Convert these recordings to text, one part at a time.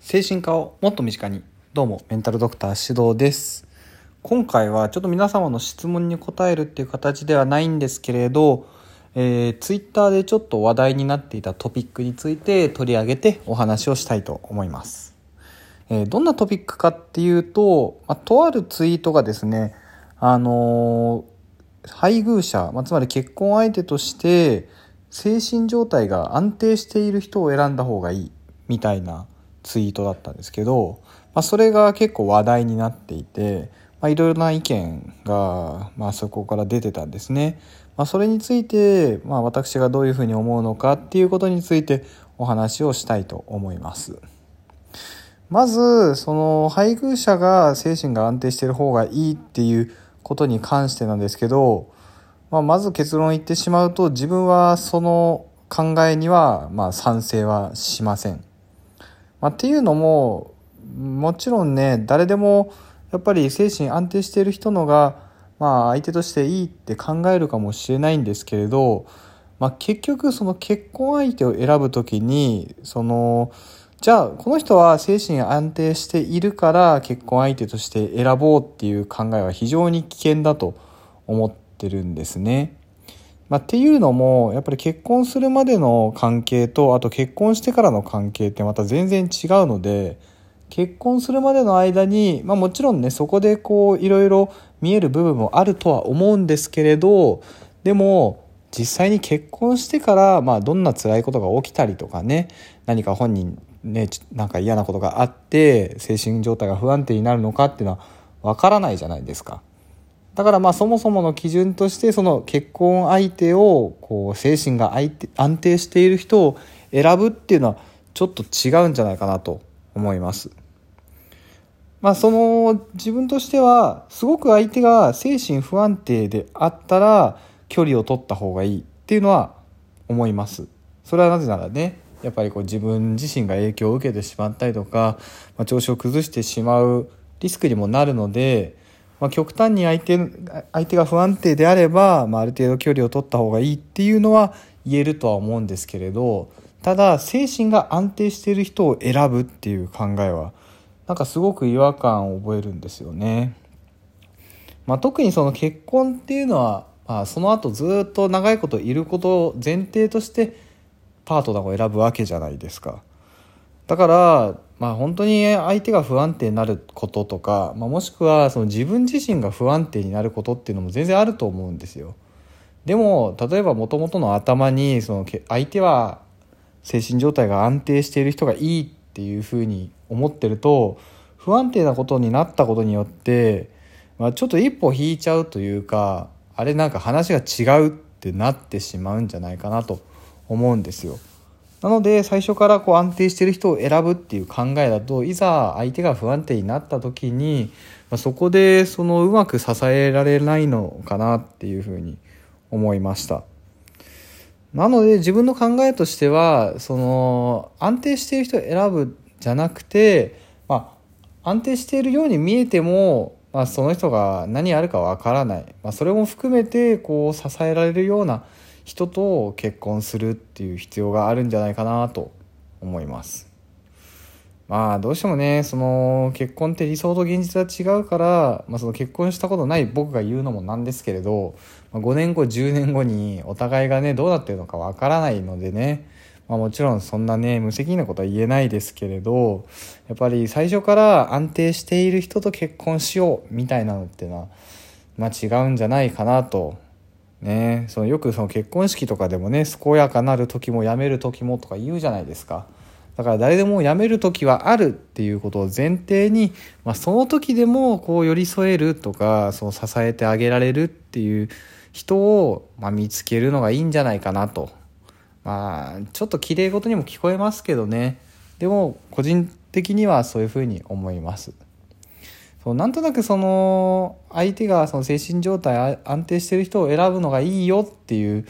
精神科をもっと身近に。どうもメンタルドクター指導です。今回はちょっと皆様の質問に答えるっていう形ではないんですけれど、えー、ツイッターでちょっと話題になっていたトピックについて取り上げてお話をしたいと思います、えー、どんなトピックかっていうと、まあ、とあるツイートがですねあのー、配偶者、まあ、つまり結婚相手として精神状態が安定している人を選んだ方がいいみたいなツイートだったんですけど、まあ、それが結構話題になっていて、まあ、いろいろな意見が、まあ、そこから出てたんですね。まあ、それについて、まあ、私がどういうふうに思うのかっていうことについてお話をしたいと思います。まず、その配偶者が精神が安定している方がいいっていうことに関してなんですけど、まあ、まず結論言ってしまうと自分はその考えにはまあ賛成はしません。まあ、っていうのももちろんね誰でもやっぱり精神安定している人のがまあ相手としていいって考えるかもしれないんですけれど、まあ、結局その結婚相手を選ぶ時にそのじゃあこの人は精神安定しているから結婚相手として選ぼうっていう考えは非常に危険だと思ってるんですね。まあ、っていうのもやっぱり結婚するまでの関係とあと結婚してからの関係ってまた全然違うので結婚するまでの間に、まあ、もちろんねそこでこういろいろ見える部分もあるとは思うんですけれどでも実際に結婚してから、まあ、どんな辛いことが起きたりとかね何か本人ねなんか嫌なことがあって精神状態が不安定になるのかっていうのはわからないじゃないですか。だからまあそもそもの基準としてその結婚相手をこう精神が安定している人を選ぶっていうのはちょっと違うんじゃないかなと思います。まあその自分としてはすごく相手が精神不安定であったら距離を取った方がいいっていうのは思います。それはなぜならねやっぱりこう自分自身が影響を受けてしまったりとか、まあ、調子を崩してしまうリスクにもなるのでまあ、極端に相手相手が不安定であれば、まあ、ある程度距離を取った方がいいっていうのは言えるとは思うんですけれどただ精神が安定している人を選ぶっていう考えはなんかすごく違和感を覚えるんですよね。まあ、特にその結婚っていうのは、まあ、その後ずっと長いこといることを前提としてパートナーを選ぶわけじゃないですか。だからまあ本当に相手が不安定になることとか、まあ、もしくはその自分自身が不安定になることっていうのも全然あると思うんですよ。でも例えばもともとの頭にその相手は精神状態が安定している人がいいっていうふうに思ってると不安定なことになったことによって、まあ、ちょっと一歩引いちゃうというかあれなんか話が違うってなってしまうんじゃないかなと思うんですよ。なので最初からこう安定してる人を選ぶっていう考えだといざ相手が不安定になった時に、ま、そこでそのうまく支えられないのかなっていうふうに思いました。なので自分の考えとしてはその安定している人を選ぶじゃなくて、まあ、安定しているように見えても、まあ、その人が何やるかわからない、まあ、それも含めてこう支えられるような人と結婚するっていう必要があるんじゃないかなと思います。まあどうしてもねその結婚って理想と現実は違うから、まあ、その結婚したことない僕が言うのもなんですけれど、ま、5年後10年後にお互いがねどうなってるのかわからないのでねまあ、もちろんそんなね無責任なことは言えないですけれどやっぱり最初から安定している人と結婚しようみたいなのっていうのは、まあ、違うんじゃないかなとね、そのよくその結婚式とかでもね健やかなる時もやめる時もとか言うじゃないですか。だから誰でも辞める時はあるっていうことを前提に、まあ、その時でもこう寄り添えるとかその支えてあげられるっていう人を、まあ、見つけるのがいいんじゃないかなと。まあちょっと綺麗事にも聞こえますけどね。でも個人的にはそういうふうに思います。そうなんとなくその相手がその精神状態安定してる人を選ぶのがいいよっていう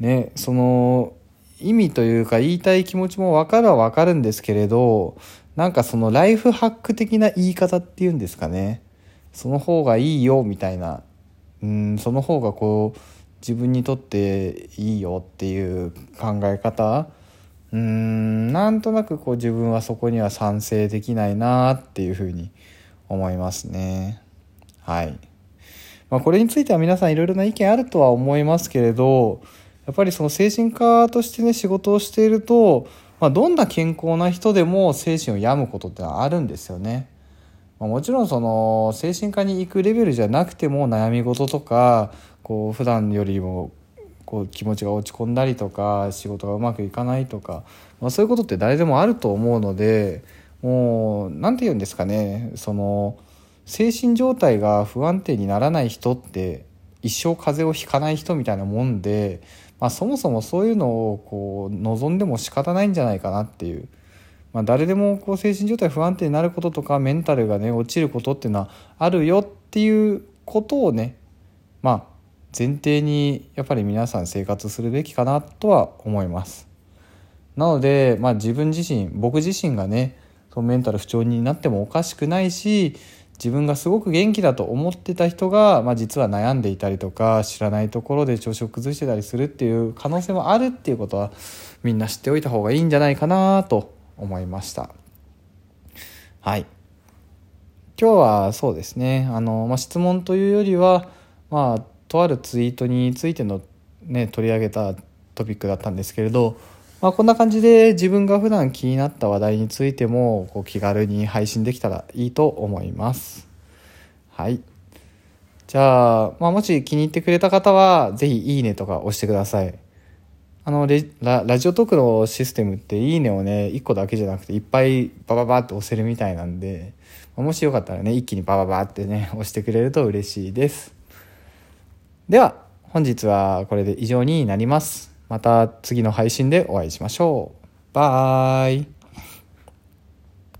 ねその意味というか言いたい気持ちも分かるは分かるんですけれどなんかそのライフハック的な言い方っていうんですかね。その方がいいよみたいな。うんその方がこう自分にとっていいよっていう考え方。うーんなんとなくこう自分はそこには賛成できないなっていうふうに思いますねはいまあ、これについては皆さんいろいろな意見あるとは思いますけれどやっぱりその精神科としてね仕事をしていると、まあ、どんな健康な人でも精神を病むことってあるんですよね。まあ、もちろんその精神科に行くレベルじゃなくても悩み事とかこう普段よりもこう気持ちが落ち込んだりとか仕事がうまくいかないとか、まあ、そういうことって誰でもあると思うのでもう何て言うんですかねその精神状態が不安定にならない人って一生風邪をひかない人みたいなもんで、まあ、そもそもそういうのをこう望んでも仕方ないんじゃないかなっていう。まあ、誰でもこう精神状態不安定になることとかメンタルがね落ちることっていうのはあるよっていうことをねまあ前提にやっぱり皆さん生活するべきかなとは思います。なので、まあ、自分自身僕自身がねそのメンタル不調になってもおかしくないし自分がすごく元気だと思ってた人が、まあ、実は悩んでいたりとか知らないところで調子を崩してたりするっていう可能性もあるっていうことはみんな知っておいた方がいいんじゃないかなと思いました。はい。今日はそうですね。あの、まあ、質問というよりはまあとあるツイートについてのね取り上げたトピックだったんですけれどまあ、こんな感じで自分が普段気になった話題についてもこう気軽に配信できたらいいと思います。はい。じゃあ、まあ、もし気に入ってくれた方は、ぜひいいねとか押してください。あのラ、ラジオトークのシステムっていいねをね、1個だけじゃなくていっぱいバババって押せるみたいなんで、もしよかったらね、一気にバババってね、押してくれると嬉しいです。では、本日はこれで以上になります。また次の配信でお会いしましょう。バイ。